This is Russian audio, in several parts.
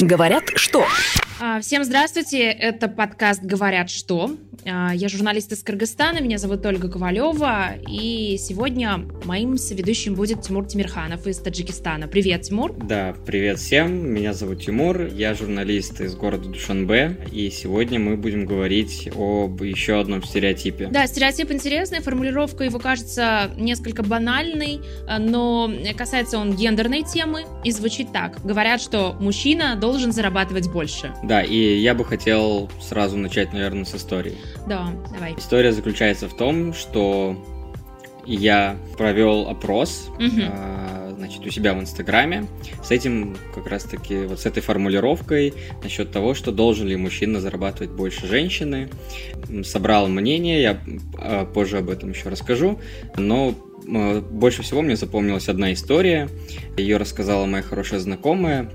Говорят, что? А, всем здравствуйте, это подкаст «Говорят что?». А, я журналист из Кыргызстана, меня зовут Ольга Ковалева, и сегодня моим соведущим будет Тимур Тимирханов из Таджикистана. Привет, Тимур. Да, привет всем, меня зовут Тимур, я журналист из города Душанбе, и сегодня мы будем говорить об еще одном стереотипе. Да, стереотип интересный, формулировка его кажется несколько банальной, но касается он гендерной темы и звучит так. Говорят, что мужчина должен зарабатывать больше. Да, и я бы хотел сразу начать, наверное, с истории. Да, давай. История заключается в том, что я провел опрос, Мгм. а, значит, у себя в Инстаграме с этим, как раз-таки, вот с этой формулировкой насчет того, что должен ли мужчина зарабатывать больше женщины. Собрал мнение, я а, позже об этом еще расскажу, но м, больше всего мне запомнилась одна история. Ее рассказала моя хорошая знакомая.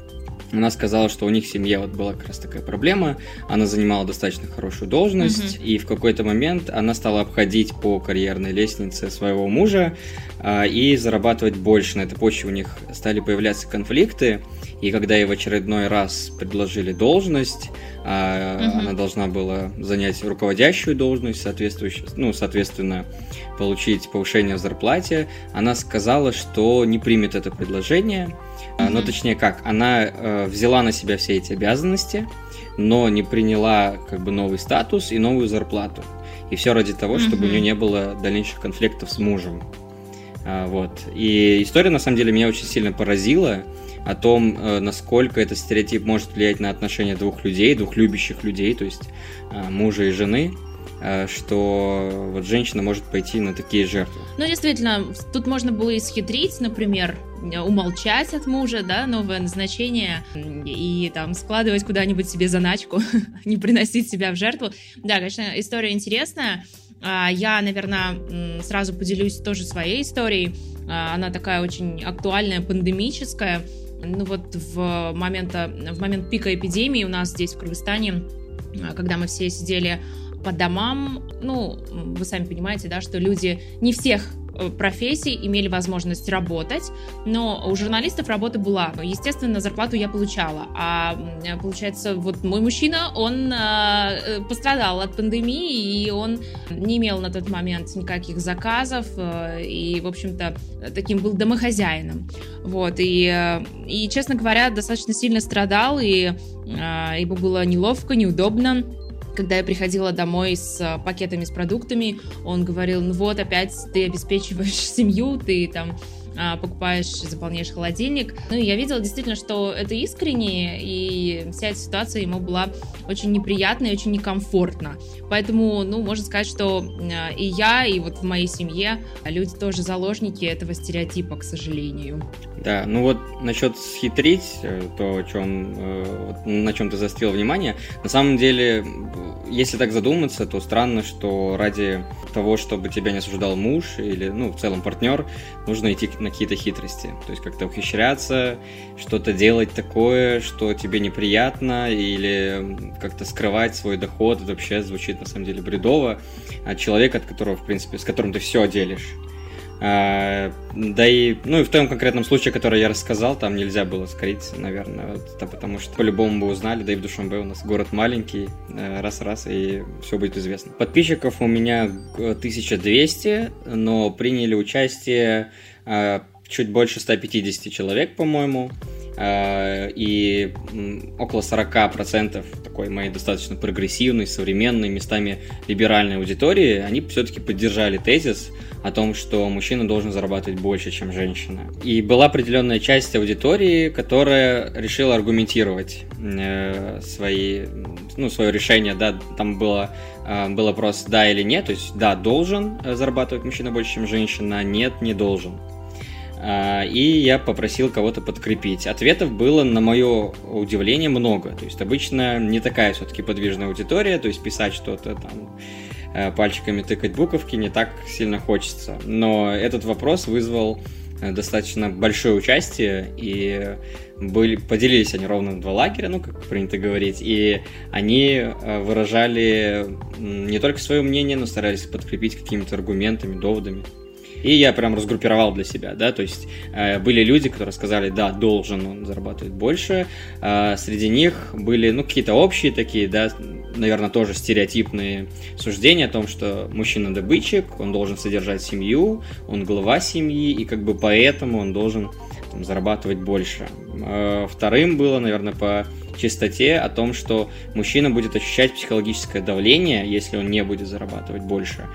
Она сказала, что у них в семье вот была как раз такая проблема. Она занимала достаточно хорошую должность, и в какой-то момент она стала обходить по карьерной лестнице своего мужа а, и зарабатывать больше. На этой почве у них стали появляться конфликты. И когда ей в очередной раз предложили должность, а, Мгм. она должна была занять руководящую должность, соответствующую, ну, соответственно, получить повышение в зарплате, она сказала, что не примет это предложение. А, Ну, точнее как, она э, взяла на себя все эти обязанности, но не приняла как бы новый статус и новую зарплату. И все ради того, чтобы у нее не было дальнейших конфликтов с мужем. А, вот. И история, на самом деле, меня очень сильно поразила о том, э, насколько этот стереотип может влиять на отношения двух людей, двух любящих людей, то есть э, мужа и жены, что вот женщина может пойти на такие жертвы. Ну, действительно, тут можно было и схитрить, например, умолчать от мужа, да, новое назначение, и там складывать куда-нибудь себе заначку, не приносить себя в жертву. Да, конечно, история интересная. А, Я, наверное, сразу поделюсь тоже своей историей. А, Она такая очень актуальная, пандемическая. Ну вот в, момента, в момент пика эпидемии у нас здесь в Кыргызстане, а, когда мы все сидели по домам, ну, вы сами понимаете, да, что люди не всех э, профессий имели возможность работать, но у журналистов работа была. Естественно, зарплату я получала. А получается, вот мой мужчина, он э, пострадал от пандемии, и он не имел на тот момент никаких заказов, э, и, в общем-то, таким был домохозяином. Вот, и, э, и, честно говоря, достаточно сильно страдал, и э, ему было неловко, неудобно. Когда я приходила домой с э, пакетами с продуктами, он говорил, ну вот, опять ты обеспечиваешь семью, ты там а, покупаешь, заполняешь холодильник. Ну, я видела действительно, что это искренне, и вся эта ситуация ему была очень неприятна и очень некомфортна. Поэтому, ну, можно сказать, что а, и я, и вот в моей семье люди тоже заложники этого стереотипа, к сожалению. Да, ну вот насчет схитрить, э, то, о чем, э, на чем ты заострил внимание, на самом деле, б- если так задуматься, то странно, что ради того, чтобы тебя не осуждал муж или, ну, в целом партнер, нужно идти на какие-то хитрости. То есть как-то ухищряться, что-то делать такое, что тебе неприятно, или как-то скрывать свой доход. Это вообще звучит на самом деле бредово. От человека, от которого, в принципе, с которым ты все делишь. А, да и, ну и в том конкретном случае, который я рассказал, там нельзя было скрыть, наверное, вот, это потому что по-любому бы узнали, да и в Душанбе у нас город маленький, э, раз-раз, и все будет известно. Подписчиков у меня э, 1200, но приняли участие э, чуть больше 150 человек, по-моему, э, и около 40% такой моей достаточно прогрессивной, современной, местами либеральной аудитории, они все-таки поддержали тезис о том, что мужчина должен зарабатывать больше, чем женщина. И была определенная часть аудитории, которая решила аргументировать э, свои, ну, свое решение, да, там было, э, был вопрос да или нет, то есть да, должен э, зарабатывать мужчина больше, чем женщина, нет, не должен. А, И я попросил кого-то подкрепить. Ответов было, на мое удивление, много. То есть обычно не такая все-таки подвижная аудитория, то есть писать что-то там пальчиками тыкать буковки не так сильно хочется. Но этот вопрос вызвал э, достаточно большое участие, и были, поделились они ровно на два лагеря, ну, как принято говорить, и они э, выражали не только свое мнение, но старались подкрепить какими-то аргументами, доводами. И я прям разгруппировал для себя, да, то есть э, были люди, которые сказали, да, должен он зарабатывать больше, э, среди них были, ну, какие-то общие такие, да, наверное, тоже стереотипные суждения о том, что мужчина добытчик, он должен содержать семью, он глава семьи, и как бы поэтому он должен там, зарабатывать больше. Э, вторым было, наверное, по чистоте о том, что мужчина будет ощущать психологическое давление, если он не будет зарабатывать больше.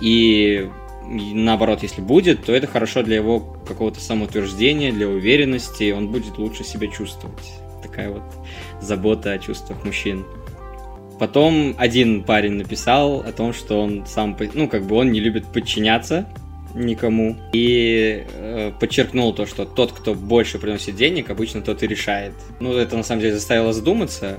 И наоборот, если будет, то это хорошо для его какого-то самоутверждения, для уверенности, он будет лучше себя чувствовать. Такая вот забота о чувствах мужчин. Потом один парень написал о том, что он сам, ну, как бы он не любит подчиняться никому. И э, подчеркнул то, что тот, кто больше приносит денег, обычно тот и решает. Ну, это на самом деле заставило задуматься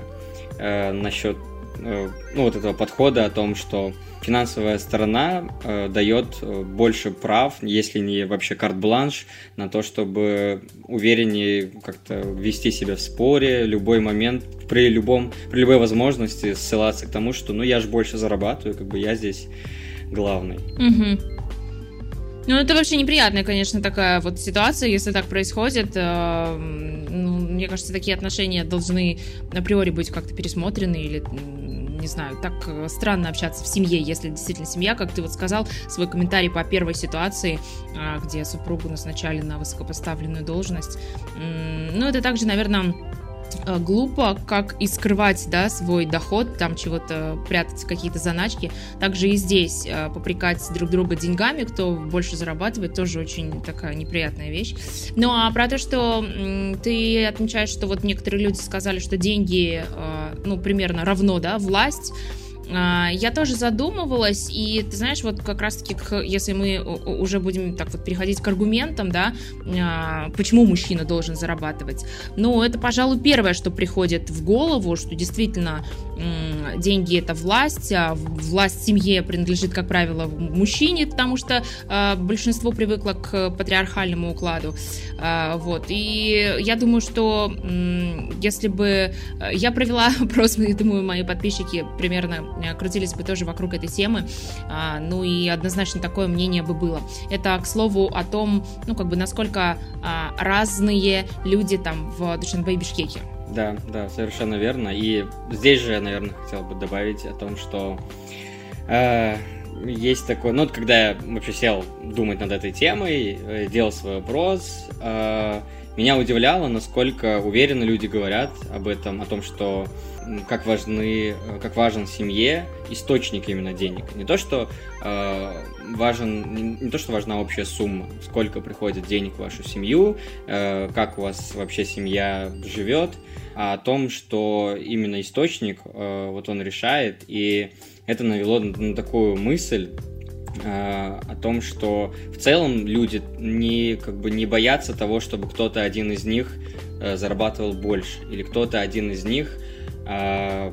э, насчет э, ну, вот этого подхода о том, что финансовая сторона э, дает э, больше прав, если не вообще карт-бланш, на то, чтобы увереннее как-то вести себя в споре, любой момент, при, любом, при любой возможности ссылаться к тому, что ну я же больше зарабатываю, как бы я здесь главный. Угу. Ну, это вообще неприятная, конечно, такая вот ситуация, если так происходит. Э, ну, мне кажется, такие отношения должны априори быть как-то пересмотрены или не знаю, так э, странно общаться в семье, если действительно семья, как ты вот сказал, свой комментарий по первой ситуации, а, где супругу назначали на высокопоставленную должность. Ну, это также, наверное, глупо, как и скрывать, да, свой доход, там чего-то прятать, какие-то заначки. Также и здесь э, попрекать друг друга деньгами, кто больше зарабатывает, тоже очень такая неприятная вещь. Ну, а про то, что ты отмечаешь, что вот некоторые люди сказали, что деньги, э, ну, примерно равно, да, власть, я тоже задумывалась, и ты знаешь, вот как раз-таки, если мы уже будем так вот переходить к аргументам, да, а, почему мужчина должен зарабатывать, ну, это, пожалуй, первое, что приходит в голову, что действительно деньги это власть, а власть в семье принадлежит, как правило, мужчине, потому что большинство привыкло к патриархальному укладу, вот, и я думаю, что если бы э, я провела опрос, я думаю, мои подписчики примерно крутились бы тоже вокруг этой темы. А, ну и однозначно такое мнение бы было. Это, к слову, о том, ну как бы насколько а, разные люди там в Душанбе и Бишкеке. Да, да, совершенно верно. И здесь же, я, наверное, хотел бы добавить о том, что э, есть такое, ну, вот когда я вообще сел думать над этой темой, э, делал свой вопрос, э, меня удивляло, насколько уверенно люди говорят об этом, о том, что как важны, э, как важен семье источник именно денег. Не то, что э, важен, не, не то, что важна общая сумма, сколько приходит денег в вашу семью, э, как у вас вообще семья живет, а о том, что именно источник, э, вот он решает, и это навело на такую мысль, о том, что в целом люди не, как бы не боятся того, чтобы кто-то один из них э, зарабатывал больше, или кто-то один из них э,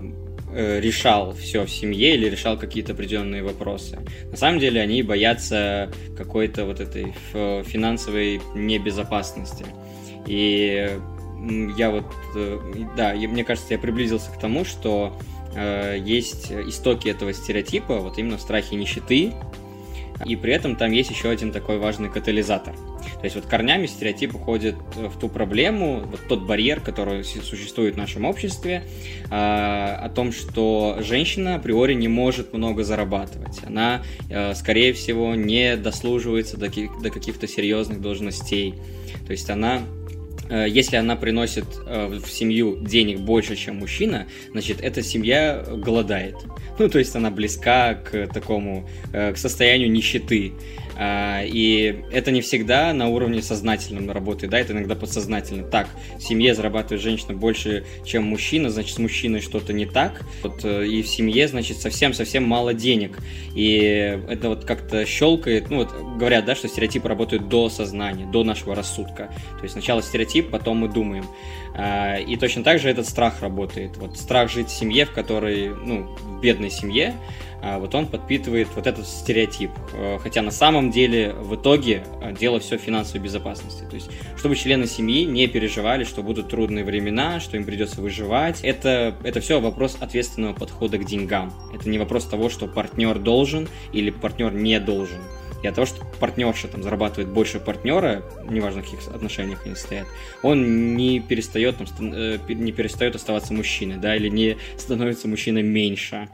решал все в семье или решал какие-то определенные вопросы. На самом деле они боятся какой-то вот этой финансовой небезопасности. И я вот, э, да, мне кажется, я приблизился к тому, что э, есть истоки этого стереотипа, вот именно в страхе нищеты, и при этом там есть еще один такой важный катализатор. То есть вот корнями стереотип уходит в ту проблему, вот тот барьер, который существует в нашем обществе, э, о том, что женщина априори не может много зарабатывать. Она, э, скорее всего, не дослуживается до, каких-то серьезных должностей. То есть она Э, если она приносит э, в семью денег больше, чем мужчина, значит, эта семья голодает. Ну, то есть она близка к такому, э, к состоянию нищеты. А, и это не всегда на уровне сознательном работает, да, это иногда подсознательно. Так, в семье зарабатывает женщина больше, чем мужчина, значит, с мужчиной что-то не так. Вот, э, и в семье, значит, совсем-совсем мало денег. И это вот как-то щелкает, ну вот говорят, да, что стереотипы работают до сознания, до нашего рассудка. То есть сначала стереотип, потом мы думаем. А, и точно так же этот страх работает. Вот страх жить в семье, в которой, ну, в бедной семье, вот он подпитывает вот этот стереотип. Э, хотя на самом деле в итоге э, дело все в финансовой безопасности. То есть, чтобы члены семьи не переживали, что будут трудные времена, что им придется выживать. Это, это все вопрос ответственного подхода к деньгам. Это не вопрос того, что партнер должен или партнер не должен. и от того, что партнерша там зарабатывает больше партнера, неважно, в каких отношениях они стоят, он не перестает, там, э, не перестает оставаться мужчиной, да, или не становится мужчиной меньше.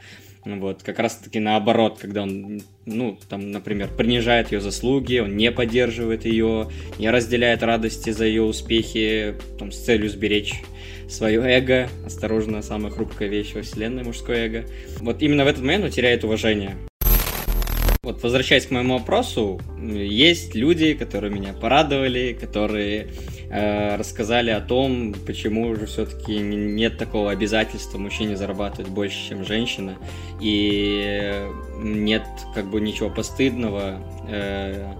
Вот, как раз-таки наоборот, когда он, ну, там, например, принижает ее заслуги, он не поддерживает ее, не разделяет радости за ее успехи, там, с целью сберечь свое эго. Осторожно, самая хрупкая вещь во вселенной, мужское эго. Вот именно в этот момент он теряет уважение. Вот возвращаясь к моему вопросу, есть люди, которые меня порадовали, которые рассказали о том, почему же все-таки нет такого обязательства мужчине зарабатывать больше, чем женщина, и нет как бы ничего постыдного. Э,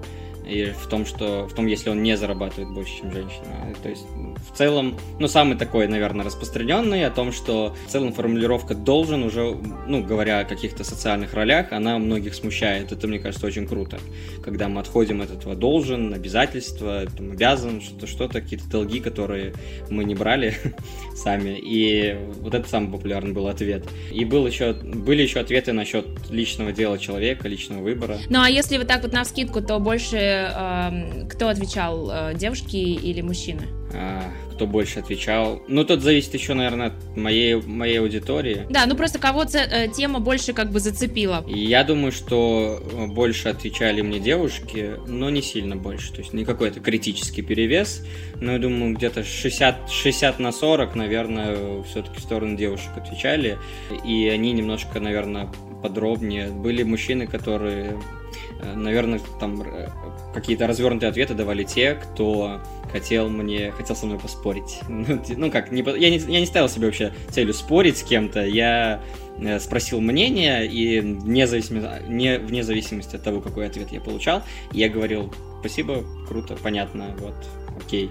и в том, что в том, если он не зарабатывает больше, чем женщина. То есть в целом, ну, самый такой, наверное, распространенный о том, что в целом формулировка должен уже, ну, говоря о каких-то социальных ролях, она многих смущает. Это, мне кажется, очень круто. Когда мы отходим от этого должен, обязательства, там, обязан, что-то, что-то, какие-то долги, которые мы не брали сами. И вот это самый популярный был ответ. И был еще, были еще ответы насчет личного дела человека, личного выбора. Ну, а если вот так вот на скидку, то больше э, кто отвечал, э, девушки или мужчины? А, кто больше отвечал. Ну, тут зависит еще, наверное, от моей, моей аудитории. Да, ну просто кого э, тема больше как бы зацепила. Я думаю, что больше отвечали мне девушки, но не сильно больше. То есть не какой-то критический перевес. Но я думаю, где-то 60, 60 на 40, наверное, все-таки в сторону девушек отвечали. И они немножко, наверное, подробнее. Были мужчины, которые Э, наверное, там э, какие-то развернутые ответы давали те, кто хотел мне, хотел со мной поспорить. Ну, ну как, не, я, не, я не ставил себе вообще целью спорить с кем-то, я э, спросил мнение, и вне зависимости, не, вне зависимости от того, какой ответ я получал, я говорил, спасибо, круто, понятно, вот, окей.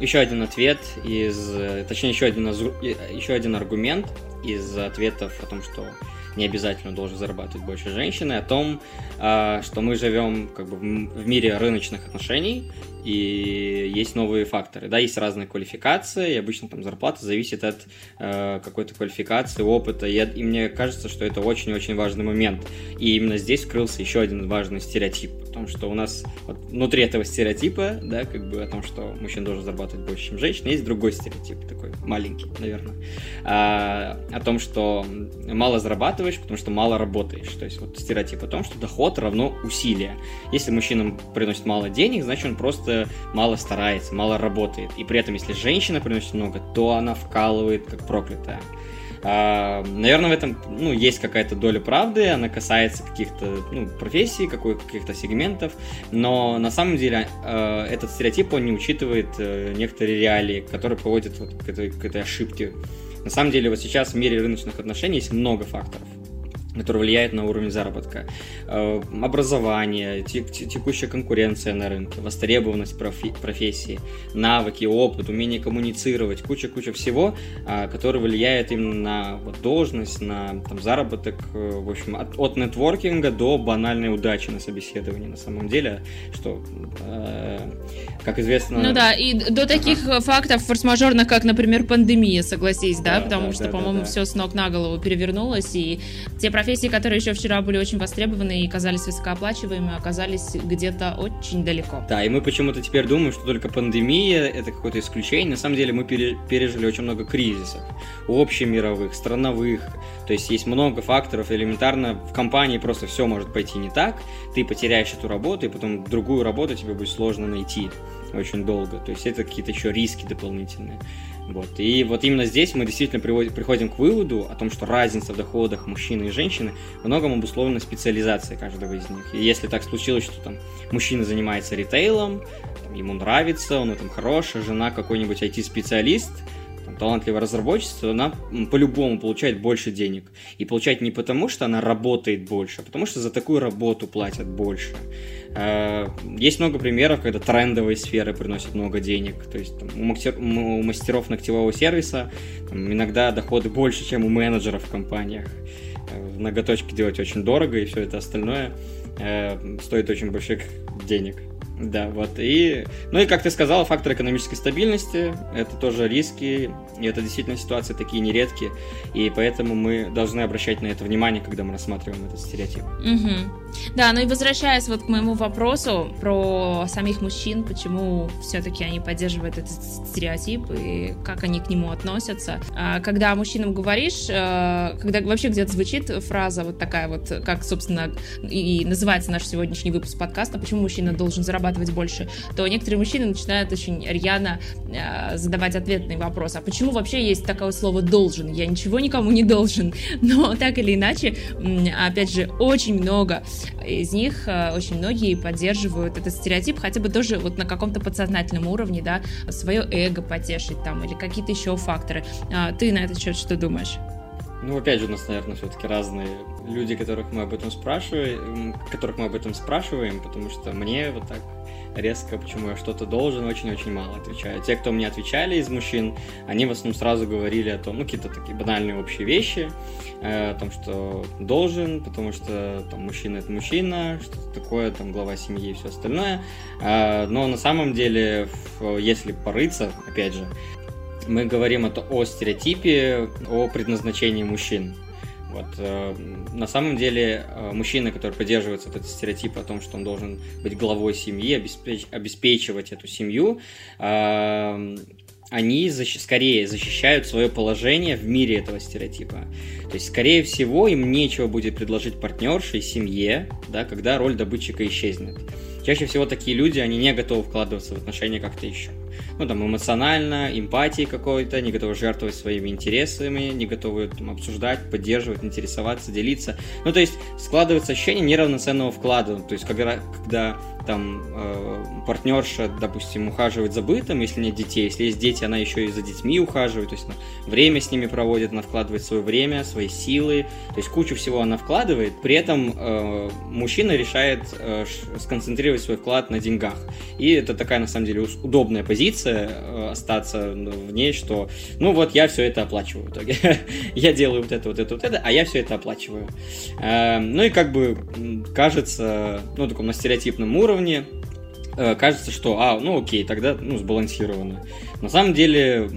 Еще один ответ из, точнее, еще один, еще один аргумент из ответов о том, что не обязательно должен зарабатывать больше женщины, о том, а, что мы живем как бы в мире рыночных отношений, и есть новые факторы. Да, есть разные квалификации, и обычно там зарплата зависит от э, какой-то квалификации, опыта, и, и мне кажется, что это очень-очень важный момент. И именно здесь скрылся еще один важный стереотип, потому что у нас вот, внутри этого стереотипа, да, как бы о том, что мужчина должен зарабатывать больше, чем женщина, есть другой стереотип, такой маленький, наверное, а, о том, что мало зарабатываешь, потому что мало работаешь. То есть вот стереотип о том, что доход равно усилие. Если мужчина приносит мало денег, значит он просто мало старается, мало работает. И при этом, если женщина приносит много, то она вкалывает как проклятая. А, наверное, в этом ну, есть какая-то доля правды, она касается каких-то ну, профессий, каких-то сегментов, но на самом деле э, этот стереотип, он не учитывает э, некоторые реалии, которые приводят вот к, этой, к этой ошибке. На самом деле, вот сейчас в мире рыночных отношений есть много факторов который влияет на уровень заработка. Э, образование, текущая конкуренция на рынке, востребованность профессии, навыки, опыт, умение коммуницировать, куча-куча всего, а, который влияет именно на вот, должность, на там, заработок, э, в общем, от, от нетворкинга до банальной удачи на собеседовании на самом деле, что, э, как известно... Ну да, и до таких ага. фактов форс-мажорных, как, например, пандемия, согласись, да, да потому да, что, да, по-моему, да, да. все с ног на голову перевернулось, и те профессии, профессии, которые еще вчера были очень востребованы и казались высокооплачиваемыми, оказались где-то очень далеко. Да, и мы почему-то теперь думаем, что только пандемия это какое-то исключение. На самом деле мы пережили очень много кризисов, общемировых, страновых. То есть есть много факторов. Элементарно в компании просто все может пойти не так. Ты потеряешь эту работу, и потом другую работу тебе будет сложно найти очень долго. То есть это какие-то еще риски дополнительные. Вот. И вот именно здесь мы действительно приходим к выводу о том, что разница в доходах мужчины и женщины многом обусловлена специализацией каждого из них. И если так случилось, что там мужчина занимается ритейлом, там, ему нравится, он там хороший, жена какой-нибудь IT-специалист, талантливая разработчица, она по-любому получает больше денег. И получает не потому, что она работает больше, а потому что за такую работу платят больше. Э, есть много примеров, когда трендовые сферы приносят много денег. То есть там, у, мастер, у мастеров ногтевого сервиса там, иногда доходы больше, чем у менеджеров в компаниях. Э, ноготочки делать очень дорого, и все это остальное э, стоит очень больших денег. Да, вот. И, ну и, как ты сказала, фактор экономической стабильности – это тоже риски, и это действительно ситуации такие нередкие, и поэтому мы должны обращать на это внимание, когда мы рассматриваем этот стереотип. Угу. Да, ну и возвращаясь вот к моему вопросу про самих мужчин, почему все-таки они поддерживают этот стереотип и как они к нему относятся. А, когда мужчинам говоришь, э, когда вообще где-то звучит фраза вот такая вот, как, собственно, и называется наш сегодняшний выпуск подкаста, почему мужчина должен зарабатывать больше, то некоторые мужчины начинают очень рьяно э, задавать ответный вопрос, а почему вообще есть такое слово «должен»? Я ничего никому не должен. Но так или иначе, опять же, очень много из них, э, очень многие поддерживают этот стереотип, хотя бы тоже вот на каком-то подсознательном уровне, да, свое эго потешить там или какие-то еще факторы. А ты на этот счет что думаешь? Ну, опять же, у нас, наверное, все-таки разные люди, которых мы об этом спрашиваем, которых мы об этом спрашиваем, потому что мне вот так резко, почему я что-то должен, очень-очень мало отвечаю. Те, кто мне отвечали из мужчин, они в основном сразу говорили о том, ну, какие-то такие банальные общие вещи, э, о том, что должен, потому что там мужчина это мужчина, что-то такое, там глава семьи и все остальное. Э, но на самом деле, если порыться, опять же, мы говорим это о стереотипе, о предназначении мужчин. Вот, э, на самом деле, э, мужчина, который поддерживается этот стереотип о том, что он должен быть главой семьи, обеспеч- обеспечивать эту семью, э, они защ- скорее защищают свое положение в мире этого стереотипа. То есть, скорее всего, им нечего будет предложить партнерше семье, да, когда роль добытчика исчезнет. Чаще всего такие люди, они не готовы вкладываться в отношения как-то еще. Ну, там, эмоционально, эмпатии какой-то, не готовы жертвовать своими интересами, не готовы там, обсуждать, поддерживать, интересоваться, делиться. Ну, то есть, складывается ощущение неравноценного вклада. То есть, когда, когда там э, партнерша, допустим, ухаживает за бытом, если нет детей, если есть дети, она еще и за детьми ухаживает, то есть она время с ними проводит, она вкладывает свое время, свои силы, то есть кучу всего она вкладывает, при этом э, мужчина решает э, сконцентрировать свой вклад на деньгах. И это такая, на самом деле, удобная позиция э, остаться в ней, что, ну вот, я все это оплачиваю в итоге. я делаю вот это, вот это, вот это, а я все это оплачиваю. Э, ну и как бы кажется, ну, таком на стереотипном уровне, уровне э, кажется, что, а, ну окей, тогда, ну, сбалансировано. На самом деле,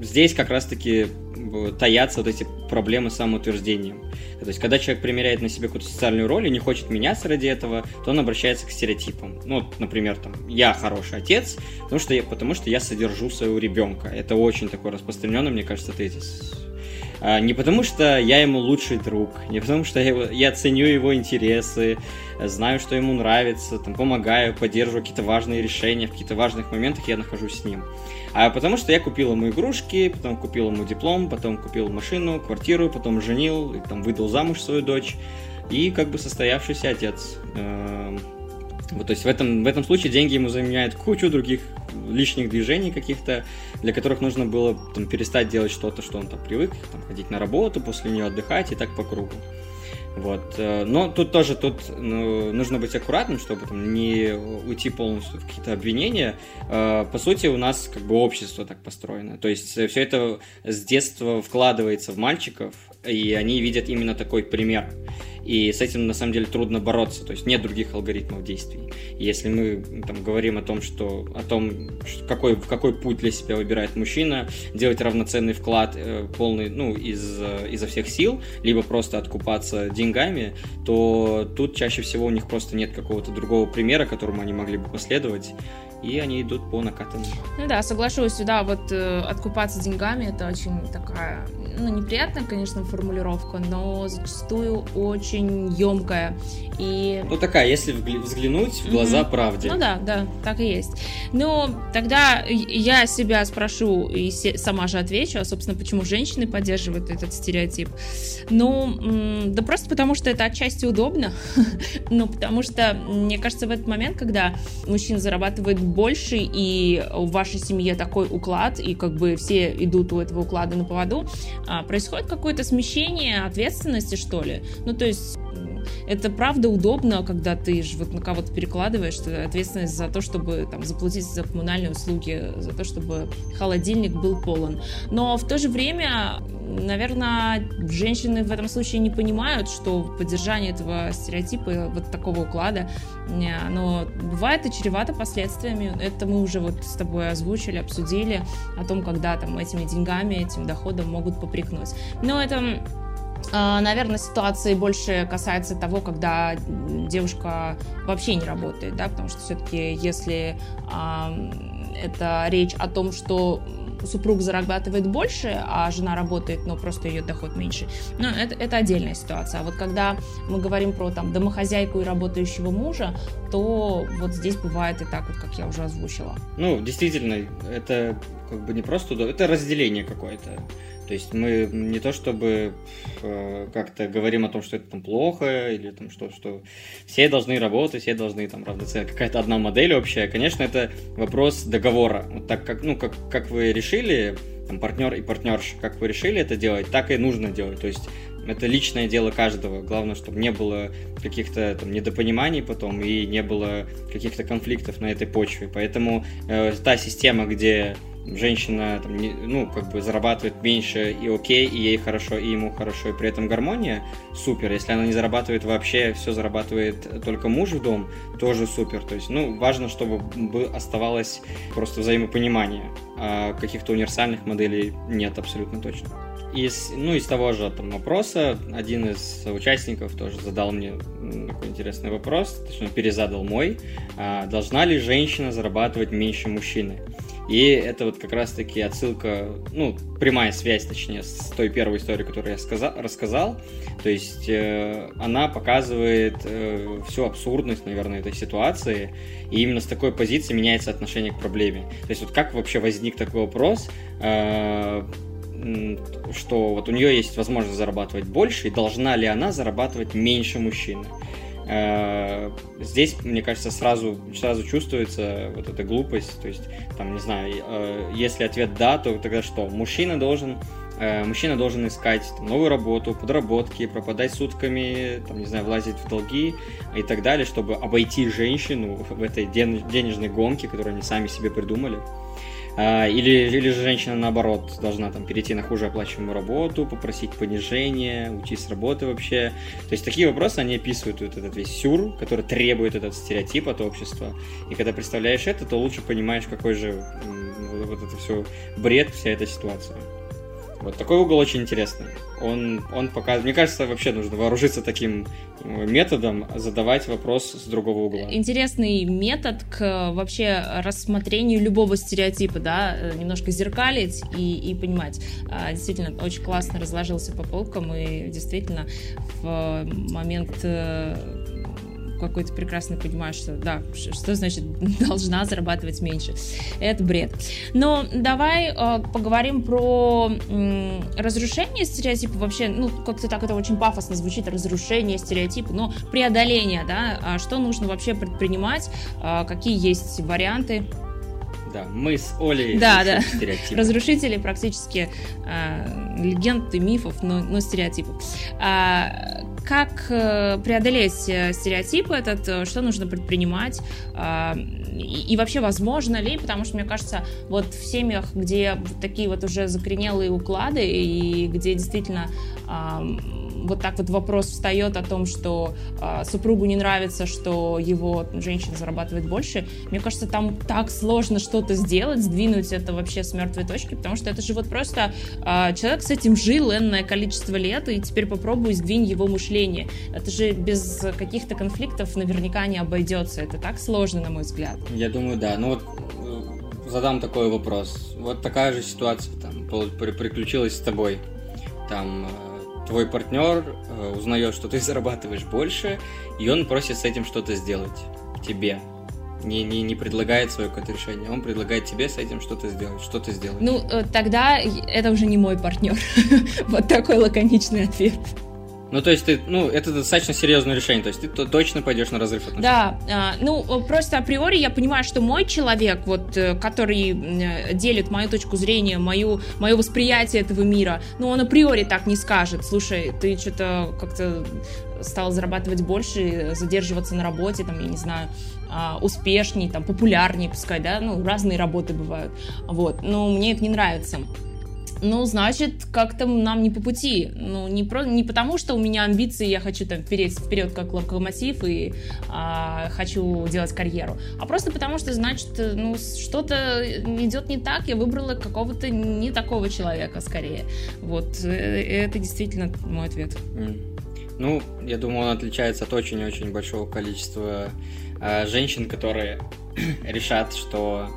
здесь как раз-таки э, таятся вот эти проблемы с самоутверждением. То есть, когда человек примеряет на себе какую-то социальную роль и не хочет меняться ради этого, то он обращается к стереотипам. Ну, например, там, я хороший отец, потому что я, потому что я содержу своего ребенка. Это очень такой распространенный, мне кажется, тезис не потому, что я ему лучший друг, не потому, что я, его, я ценю его интересы, знаю, что ему нравится, там, помогаю, поддерживаю какие-то важные решения, в каких-то важных моментах я нахожусь с ним. А потому что я купил ему игрушки, потом купил ему диплом, потом купил машину, квартиру, потом женил, и, там, выдал замуж свою дочь. И как бы состоявшийся отец. Эм, вот, то есть в этом, в этом случае деньги ему заменяют кучу других лишних движений каких-то, для которых нужно было там, перестать делать что-то, что он там привык, там, ходить на работу, после нее отдыхать и так по кругу. Вот. Э, но тут тоже тут ну, нужно быть аккуратным, чтобы там, не уйти полностью в какие-то обвинения. Э, по сути, у нас как бы общество так построено. То есть все это с детства вкладывается в мальчиков, и они видят именно такой пример. И с этим на самом деле трудно бороться, то есть нет других алгоритмов действий. Если мы там, говорим о том, что о том, какой, какой путь для себя выбирает мужчина, делать равноценный вклад э, полный, ну, из, э, изо всех сил, либо просто откупаться деньгами, то тут чаще всего у них просто нет какого-то другого примера, которому они могли бы последовать, и они идут по накатанной. Ну да, соглашусь, да, вот э, откупаться деньгами это очень такая, ну, неприятная, конечно, формулировка, но зачастую очень емкая. И... Ну, такая, если взглянуть в глаза mm-hmm. правде. Ну да, да, так и есть. Ну, тогда я себя спрошу и сама же отвечу, а, собственно, почему женщины поддерживают этот стереотип. Ну, да просто потому, что это отчасти удобно. ну, потому что, мне кажется, в этот момент, когда мужчина зарабатывает больше, и в вашей семье такой уклад, и как бы все идут у этого уклада на поводу, а, происходит какое-то смещение ответственности, что ли. Ну, то есть это правда удобно, когда ты же вот на кого-то перекладываешь ответственность за то, чтобы там заплатить за коммунальные услуги, за то, чтобы холодильник был полон. Но в то же время, наверное, женщины в этом случае не понимают, что поддержание этого стереотипа, вот такого уклада, оно бывает и чревато последствиями. Это мы уже вот с тобой озвучили, обсудили о том, когда там этими деньгами, этим доходом могут попрекнуть. Но это Наверное, ситуации больше касается того, когда девушка вообще не работает, да, потому что все-таки если э, это речь о том, что супруг зарабатывает больше, а жена работает, но просто ее доход меньше, ну, это, это отдельная ситуация. А вот когда мы говорим про там домохозяйку и работающего мужа, то вот здесь бывает и так вот, как я уже озвучила. Ну, действительно, это как бы не просто, это разделение какое-то. То есть мы не то чтобы э, как-то говорим о том, что это там плохо, или там что, что все должны работать, все должны там равноценно, какая-то одна модель общая. Конечно, это вопрос договора. Вот так как, ну, как, как вы решили, там, партнер и партнерша, как вы решили это делать, так и нужно делать. То есть это личное дело каждого. Главное, чтобы не было каких-то там недопониманий потом и не было каких-то конфликтов на этой почве. Поэтому э, та система, где женщина там, не, ну, как бы зарабатывает меньше и окей, и ей хорошо, и ему хорошо, и при этом гармония, супер. Если она не зарабатывает вообще, все зарабатывает только муж в дом, тоже супер. То есть, ну, важно, чтобы оставалось просто взаимопонимание. А каких-то универсальных моделей нет абсолютно точно. Из, ну, из того же там вопроса один из участников тоже задал мне такой интересный вопрос, точнее перезадал мой. А, должна ли женщина зарабатывать меньше мужчины? И это вот как раз-таки отсылка, ну, прямая связь, точнее, с той первой историей, которую я сказал, рассказал. То есть э, она показывает э, всю абсурдность, наверное, этой ситуации. И именно с такой позиции меняется отношение к проблеме. То есть вот как вообще возник такой вопрос, э, что вот у нее есть возможность зарабатывать больше, и должна ли она зарабатывать меньше мужчины? Э, здесь, мне кажется, сразу, сразу чувствуется вот эта глупость. То есть, там, не знаю, э, если ответ да, то тогда что? Мужчина должен э, мужчина должен искать там, новую работу, подработки, пропадать сутками, там, не знаю, влазить в долги и так далее, чтобы обойти женщину в этой денежной гонке, которую они сами себе придумали. А, или, или же женщина, наоборот, должна там перейти на хуже оплачиваемую работу, попросить понижения, уйти с работы вообще. То есть такие вопросы, они описывают вот этот весь сюр, который требует этот стереотип от общества. И когда представляешь это, то лучше понимаешь, какой же вот это все бред, вся эта ситуация. Вот такой угол очень интересный. Он, он показывает... Мне кажется, вообще нужно вооружиться таким э, методом, задавать вопрос с другого угла. Интересный метод к вообще рассмотрению любого стереотипа, да, э, немножко зеркалить и, и понимать. А, действительно, очень классно разложился по полкам, и действительно в момент какой-то прекрасно понимаешь, что да, что значит должна зарабатывать меньше. Это бред. Но давай э, поговорим про э, разрушение стереотипа вообще, ну, как-то так это очень пафосно звучит, разрушение стереотипа, но преодоление, да, а что нужно вообще предпринимать, э, какие есть варианты. Да, мы с Олей да, да. стереотипы. Разрушители практически э, легенд и мифов, но, но стереотипов. А, как э, преодолеть э, стереотипы этот, э, что нужно предпринимать, а, и вообще возможно ли, потому что, мне кажется, вот в семьях, где такие вот уже закоренелые уклады, и где действительно вот так вот вопрос встает о том, что э, супругу не нравится, что его женщина зарабатывает больше, мне кажется, там так сложно что-то сделать, сдвинуть это вообще с мертвой точки, потому что это же вот просто э, человек с этим жил энное количество лет, и теперь попробуй сдвинь его мышление. Это же без каких-то конфликтов наверняка не обойдется. Это так сложно, на мой взгляд. Я думаю, да. Ну вот э, задам такой вопрос. Вот такая же ситуация там приключилась с тобой. Там э, твой партнер э, узнает, что ты зарабатываешь больше, и он просит с этим что-то сделать тебе. Не, не, не предлагает свое какое-то решение, он предлагает тебе с этим что-то сделать. Что ты сделаешь? Ну, э, тогда это уже не мой партнер. Вот такой лаконичный ответ. Ну, то есть ты, ну, это достаточно серьезное решение, то есть ты точно пойдешь на разрыв отношений. Да, а, ну, просто априори я понимаю, что мой человек, вот, э, который делит мою точку зрения, мою, мое восприятие этого мира, ну, он априори так не скажет, слушай, ты что-то как-то стал зарабатывать больше, задерживаться на работе, там, я не знаю, а, успешней, там, популярнее, пускай, да, ну, разные работы бывают, вот, но мне это не нравится ну, значит, как-то нам не по пути. Ну, не, про, не потому, что у меня амбиции, я хочу там вперед, вперед как локомотив и а, хочу делать карьеру, а просто потому, что, значит, ну, что-то идет не так, я выбрала какого-то не такого человека, скорее. Вот, э, это действительно мой ответ. Ну, я думаю, он отличается от очень-очень большого количества э, женщин, которые решат, что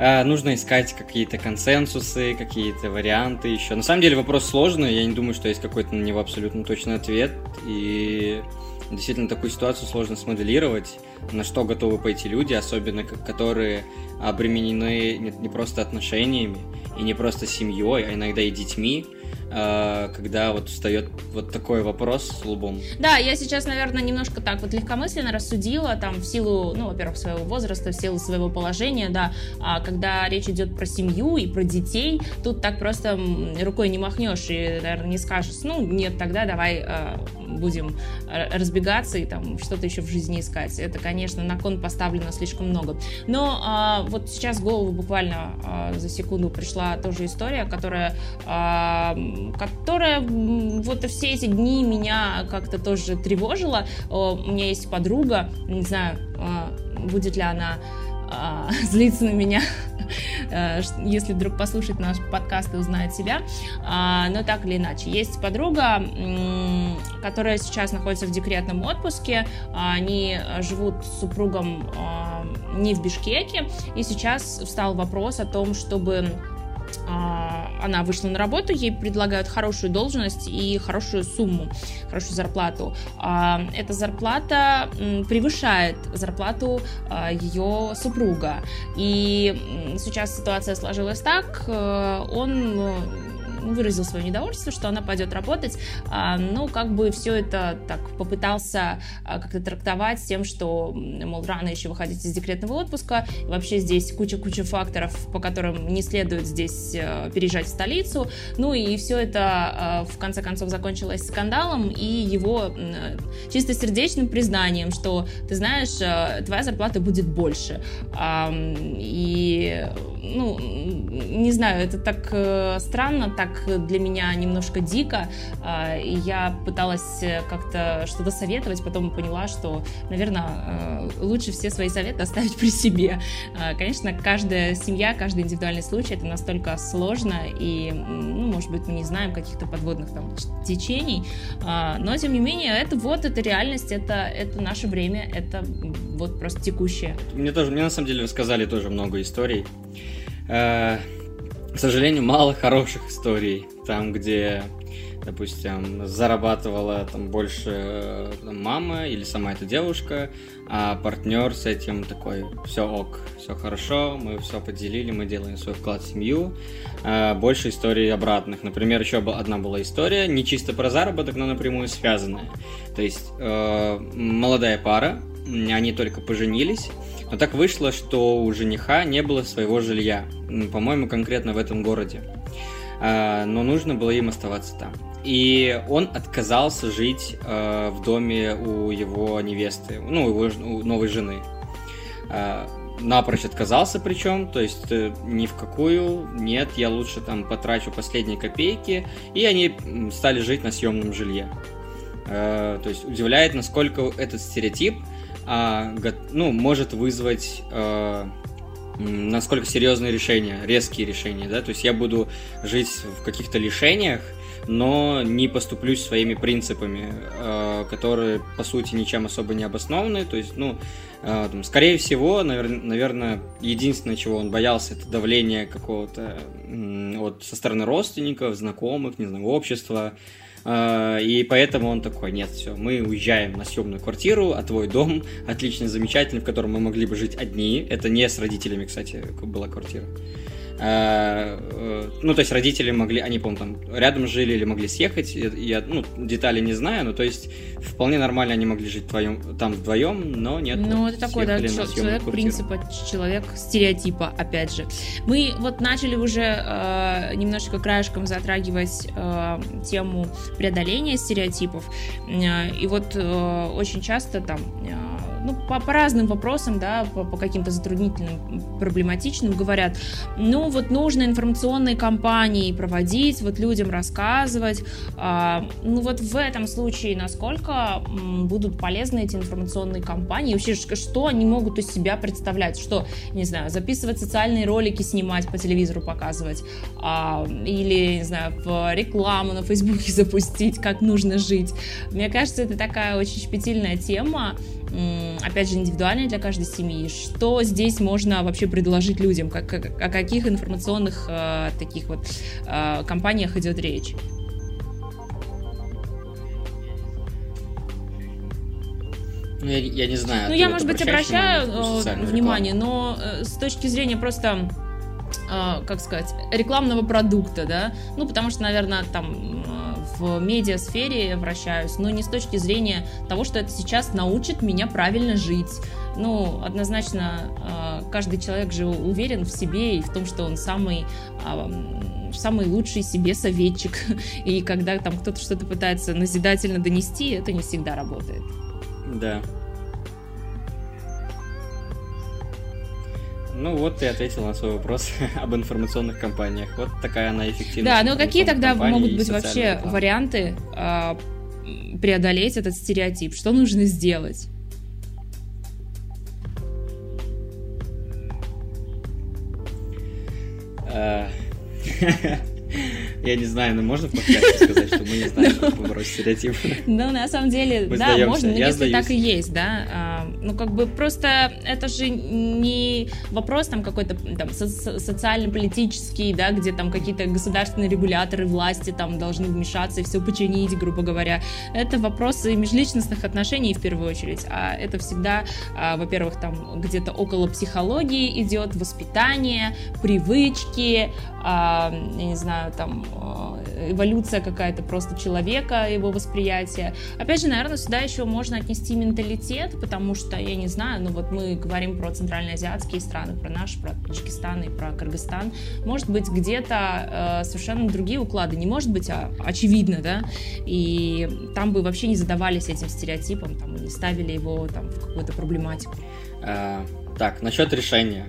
э, нужно искать какие-то консенсусы, какие-то варианты еще. На самом деле вопрос сложный, я не думаю, что есть какой-то на него абсолютно точный ответ, и действительно такую ситуацию сложно смоделировать, на что готовы пойти люди, особенно которые обременены не, просто отношениями, и не просто семьей, а иногда и детьми, когда вот встает вот такой вопрос с лбом. Да, я сейчас, наверное, немножко так вот легкомысленно рассудила, там, в силу, ну, во-первых, своего возраста, в силу своего положения, да, а когда речь идет про семью и про детей, тут так просто рукой не махнешь и, наверное, не скажешь, ну, нет, тогда давай э, будем разбегаться и там что-то еще в жизни искать. Это, конечно, на кон поставлено слишком много. Но э, вот сейчас в голову буквально э, за секунду пришла тоже история, которая э, которая вот все эти дни меня как-то тоже тревожила. У меня есть подруга, не знаю, а, будет ли она а, злиться на меня, э, если вдруг послушает наш подкаст и узнает себя. А, но так или иначе, есть подруга, которая сейчас находится в декретном отпуске. Они живут с супругом не в Бишкеке. И сейчас встал вопрос о том, чтобы она вышла на работу, ей предлагают хорошую должность и хорошую сумму, хорошую зарплату. А, эта зарплата превышает зарплату а, ее супруга. И сейчас ситуация сложилась так, э, он выразил свое недовольство, что она пойдет работать, а, ну, как бы все это так попытался а, как-то трактовать тем, что, мол, рано еще выходить из декретного отпуска, вообще здесь куча-куча факторов, по которым не следует здесь э, переезжать в столицу, ну, и все это в конце концов закончилось скандалом и его чисто сердечным признанием, что, ты знаешь, э, твоя зарплата будет больше. И, ну, не знаю, это так э, странно, так для меня немножко дико, а, я пыталась э, как-то что-то советовать, потом поняла, что, наверное, э, лучше все свои советы оставить при себе. А, конечно, каждая семья, каждый индивидуальный случай, это настолько сложно, и, ну, может быть, мы не знаем каких-то подводных там течений, а, но, тем не менее, это вот, это реальность, это, это наше время, это вот просто текущее. Мне тоже, мне на самом деле рассказали тоже много историй. Э, к сожалению, мало хороших историй. Там, где, допустим, зарабатывала там больше э, там, мама или сама эта девушка, а партнер с этим такой, все ок, все хорошо, мы все поделили, мы делаем свой вклад в семью. А, больше историй обратных. Например, еще одна была история, не чисто про заработок, но напрямую связанная. То есть э, молодая пара, они только поженились, но так вышло, что у жениха не было своего жилья, по-моему, конкретно в этом городе. А, но нужно было им оставаться там. И он отказался жить а, в доме у его невесты, ну, его новой жены. А, напрочь отказался причем, то есть э, ни в какую, нет, я лучше там потрачу последние копейки, и они стали жить на съемном жилье. То есть удивляет, насколько этот стереотип а, ну, может вызвать а, насколько серьезные решения, резкие решения, да, то есть я буду жить в каких-то лишениях, но не поступлюсь своими принципами, э, которые, по сути, ничем особо не обоснованы. То есть, ну, э, там, скорее всего, навер- наверное, единственное, чего он боялся, это давление какого-то э, от, со стороны родственников, знакомых, не знаю, общества, и поэтому он такой, нет, все, мы уезжаем на съемную квартиру, а твой дом отличный, замечательный, в котором мы могли бы жить одни. Это не с родителями, кстати, была квартира. Э, э, ну, то есть родители могли, они, по там рядом жили или могли съехать, я, ну, детали не знаю, но то есть вполне нормально они могли жить вдвоем, там вдвоем, но нет. Ну, это такой, да, человек принципа, человек стереотипа, опять же. Мы вот начали уже э, немножечко краешком затрагивать э, тему преодоления стереотипов, э, и вот э, очень часто там э, ну, по, по разным вопросам, да, по, по каким-то затруднительным, проблематичным говорят, ну, вот нужно информационные кампании проводить, вот людям рассказывать. А, ну, вот в этом случае насколько будут полезны эти информационные кампании? Вообще, что они могут из себя представлять? Что, не знаю, записывать социальные ролики, снимать по телевизору, показывать? А, или, не знаю, в рекламу на Фейсбуке запустить, как нужно жить? Мне кажется, это такая очень щепетильная тема, опять же, индивидуальный для каждой семьи. Что здесь можно вообще предложить людям? Как, как, о каких информационных э, таких вот э, компаниях идет речь? Ну, я, я не знаю. Ну, я, может быть, обращаю э, внимание, но э, с точки зрения просто э, как сказать, рекламного продукта, да, ну, потому что, наверное, там в медиасфере вращаюсь, но не с точки зрения того, что это сейчас научит меня правильно жить. Ну, однозначно, а, каждый человек же уверен в себе и в том, что он самый а, самый лучший себе советчик. И когда там кто-то что-то пытается назидательно донести, это не всегда работает. Да, Ну вот ты ответил на свой вопрос об информационных компаниях. Вот такая она эффективность. Да, но какие тогда могут быть вообще реклама. варианты э, преодолеть этот стереотип? Что нужно сделать? Я не знаю, но можно в подкасте сказать, что мы не знаем, как побороть стереотипы? Ну, на самом деле, да, можно, но если так и есть, да. А, ну, как бы просто это же не вопрос там какой-то там социально-политический, да, где там какие-то государственные регуляторы власти там должны вмешаться и все починить, грубо говоря. Это вопросы межличностных отношений в первую очередь, а это всегда, а, во-первых, там где-то около психологии идет воспитание, привычки, я не знаю, там э, эволюция какая-то просто человека, его восприятие. Опять же, наверное, сюда еще можно отнести менталитет, потому что, я не знаю, ну вот мы говорим про центральноазиатские страны, про наш, про Таджикистан и про Кыргызстан. Может быть, где-то э, совершенно другие уклады, не может быть, а очевидно, да, и там бы вообще не задавались этим стереотипом, там, не ставили его там в какую-то проблематику. А, так, насчет решения.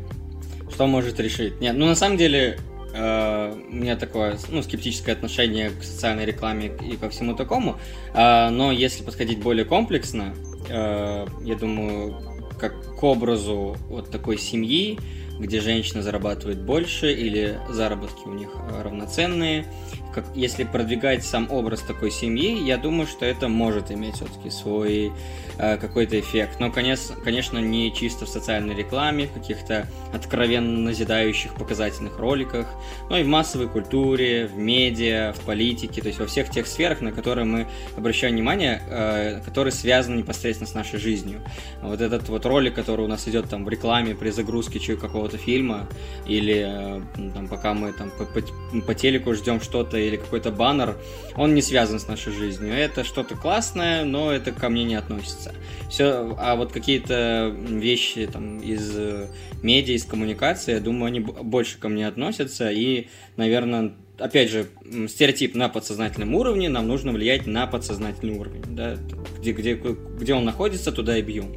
Что может решить? Нет, ну на самом деле Uh, у меня такое ну, скептическое отношение к социальной рекламе и ко всему такому. Uh, но если подходить более комплексно, uh, я думаю, как к образу вот такой семьи, где женщина зарабатывает больше или заработки у них равноценные, как, если продвигать сам образ такой семьи, я думаю, что это может иметь все-таки свой э, какой-то эффект. Но, конечно, конечно, не чисто в социальной рекламе, в каких-то откровенно назидающих показательных роликах, но и в массовой культуре, в медиа, в политике, то есть во всех тех сферах, на которые мы обращаем внимание, э, которые связаны непосредственно с нашей жизнью. Вот этот вот ролик, который у нас идет там в рекламе при загрузке какого-то фильма, или э, там, пока мы там по, по, по телеку ждем что-то или какой-то баннер, он не связан с нашей жизнью. Это что-то классное, но это ко мне не относится. Все, а вот какие-то вещи там из э, медиа, из коммуникации, я думаю, они больше ко мне относятся и, наверное, опять же, стереотип на подсознательном уровне, нам нужно влиять на подсознательный уровень. Да? Где, где, где он находится, туда и бьем.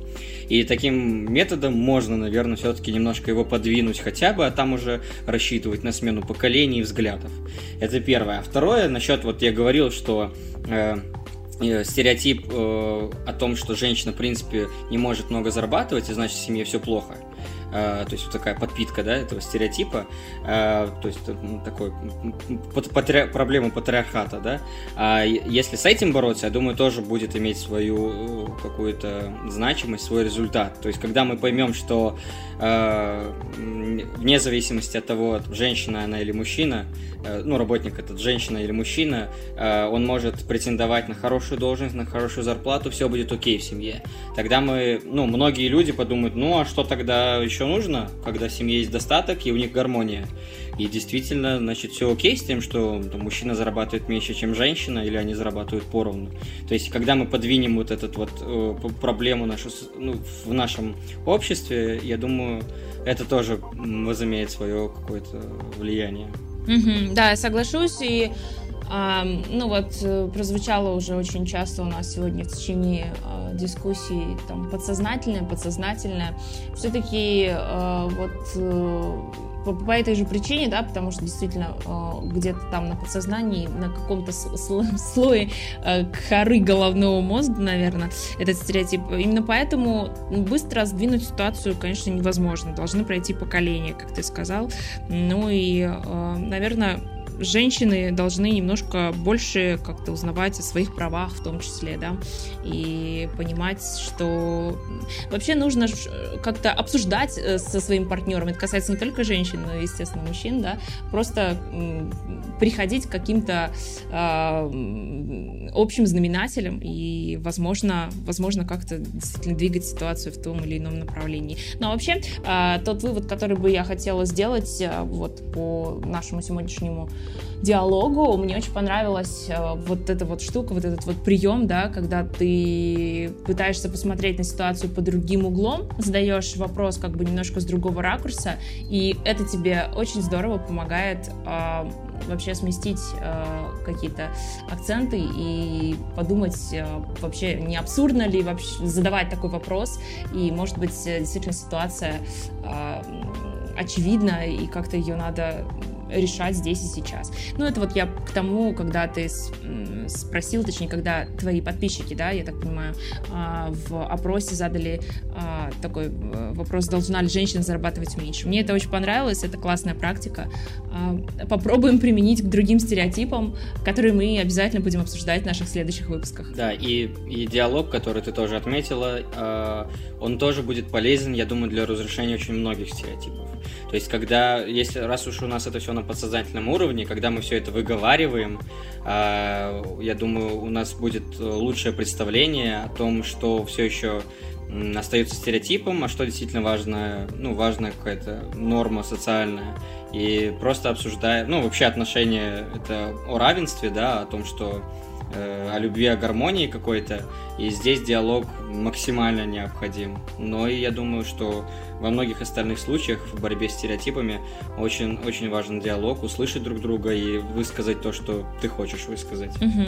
И таким методом можно, наверное, все-таки немножко его подвинуть хотя бы, а там уже рассчитывать на смену поколений и взглядов. Это первое. А второе, насчет, вот я говорил, что э, э, стереотип э, о том, что женщина, в принципе, не может много зарабатывать, и значит в семье все плохо. Э, то есть вот такая подпитка, да, этого стереотипа, э, то есть такой патри... проблема патриархата, да. А если с этим бороться, я думаю, тоже будет иметь свою э, какую-то значимость, свой результат. То есть когда мы поймем, что вне зависимости от того, женщина она или мужчина, ну, работник этот женщина или мужчина, он может претендовать на хорошую должность, на хорошую зарплату, все будет окей в семье. Тогда мы, ну, многие люди подумают, ну, а что тогда еще нужно, когда в семье есть достаток и у них гармония. И действительно, значит, все окей с тем, что там, мужчина зарабатывает меньше, чем женщина, или они зарабатывают поровну. То есть, когда мы подвинем вот эту вот э, проблему нашу, ну, в нашем обществе, я думаю, это тоже возымеет свое какое-то влияние. Mm-hmm, да, я соглашусь, и а, ну вот э, прозвучало уже очень часто у нас сегодня в течение а, дискуссии там подсознательное, подсознательное. Все-таки а, вот а, по, по этой же причине, да, потому что действительно а, где-то там на подсознании, на каком-то слое а, коры головного мозга, наверное, этот стереотип. Именно поэтому быстро сдвинуть ситуацию, конечно, невозможно. Должны пройти поколения, как ты сказал. Ну и, а, наверное, женщины должны немножко больше как-то узнавать о своих правах в том числе, да, и понимать, что вообще нужно как-то обсуждать э, со своим партнером. Это касается не только женщин, но, естественно, мужчин, да, просто приходить к каким-то э, общим знаменателям и, возможно, возможно, как-то действительно двигать ситуацию в том или ином направлении. Но вообще, э, тот вывод, который бы я хотела сделать э, вот по нашему сегодняшнему диалогу. Мне очень понравилась э, вот эта вот штука, вот этот вот прием, да, когда ты пытаешься посмотреть на ситуацию под другим углом, задаешь вопрос как бы немножко с другого ракурса, и это тебе очень здорово помогает э, вообще сместить э, какие-то акценты и подумать э, вообще не абсурдно ли вообще задавать такой вопрос, и может быть действительно ситуация э, очевидна, и как-то ее надо решать здесь и сейчас. Ну, это вот я к тому, когда ты спросил, точнее, когда твои подписчики, да, я так понимаю, а, в опросе задали а, такой э, вопрос, должна ли женщина зарабатывать меньше. Мне это очень понравилось, это классная практика. А, попробуем применить к другим стереотипам, которые мы обязательно будем обсуждать в наших следующих выпусках. Да, и, и диалог, который ты тоже отметила, он тоже будет полезен, я думаю, для разрешения очень многих стереотипов. То есть, когда, если раз уж у нас это все на подсознательном уровне, когда мы все это выговариваем, э, я думаю, у нас будет лучшее представление о том, что все еще остается стереотипом, а что действительно важно, ну, важная какая-то норма социальная. И просто обсуждая, ну, вообще отношения это о равенстве, да, о том, что э, о любви, о гармонии какой-то. И здесь диалог максимально необходим. Но и я думаю, что во многих остальных случаях в борьбе с стереотипами очень, очень важен диалог, услышать друг друга и высказать то, что ты хочешь высказать. Угу.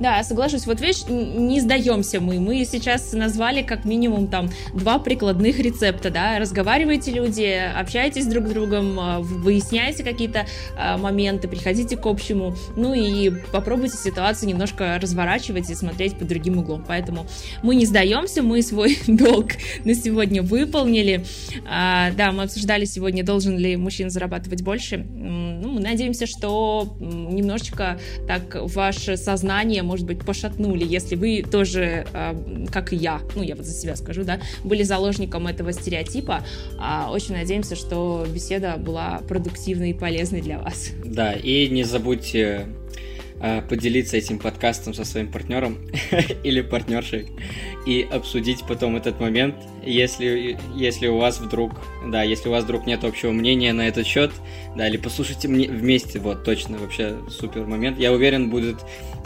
Да, соглашусь. Вот видишь, не сдаемся мы. Мы сейчас назвали как минимум там два прикладных рецепта, да. Разговаривайте люди, общайтесь друг с другом, а, выясняйте какие-то а, моменты, приходите к общему. Ну и попробуйте ситуацию немножко разворачивать и смотреть под другим углом. Поэтому мы не сдаемся, мы свой долг на сегодня выполнили. А, да, мы обсуждали сегодня, должен ли мужчина зарабатывать больше. Ну, мы надеемся, что немножечко так ваше сознание, может быть, пошатнули, если вы тоже, а, как и я, ну, я вот за себя скажу, да, были заложником этого стереотипа. А, очень надеемся, что беседа была продуктивной и полезной для вас. Да, и не забудьте поделиться этим подкастом со своим партнером или партнершей и обсудить потом этот момент, если, если у вас вдруг, да, если у вас вдруг нет общего мнения на этот счет, да, или послушайте мне вместе, вот, точно, вообще супер момент. Я уверен, будет,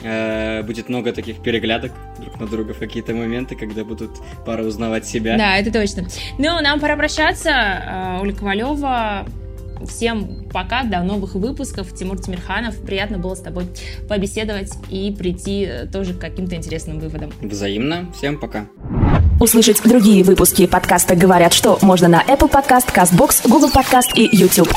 э, будет много таких переглядок друг на друга в какие-то моменты, когда будут пара узнавать себя. Да, это точно. Ну, нам пора прощаться. Э, Оля Ковалева, Всем пока, до новых выпусков. Тимур Тимирханов, приятно было с тобой побеседовать и прийти э, тоже к каким-то интересным выводам. Взаимно. Всем пока. Услышать другие выпуски подкаста «Говорят что» можно на Apple Podcast, CastBox, Google Podcast и YouTube.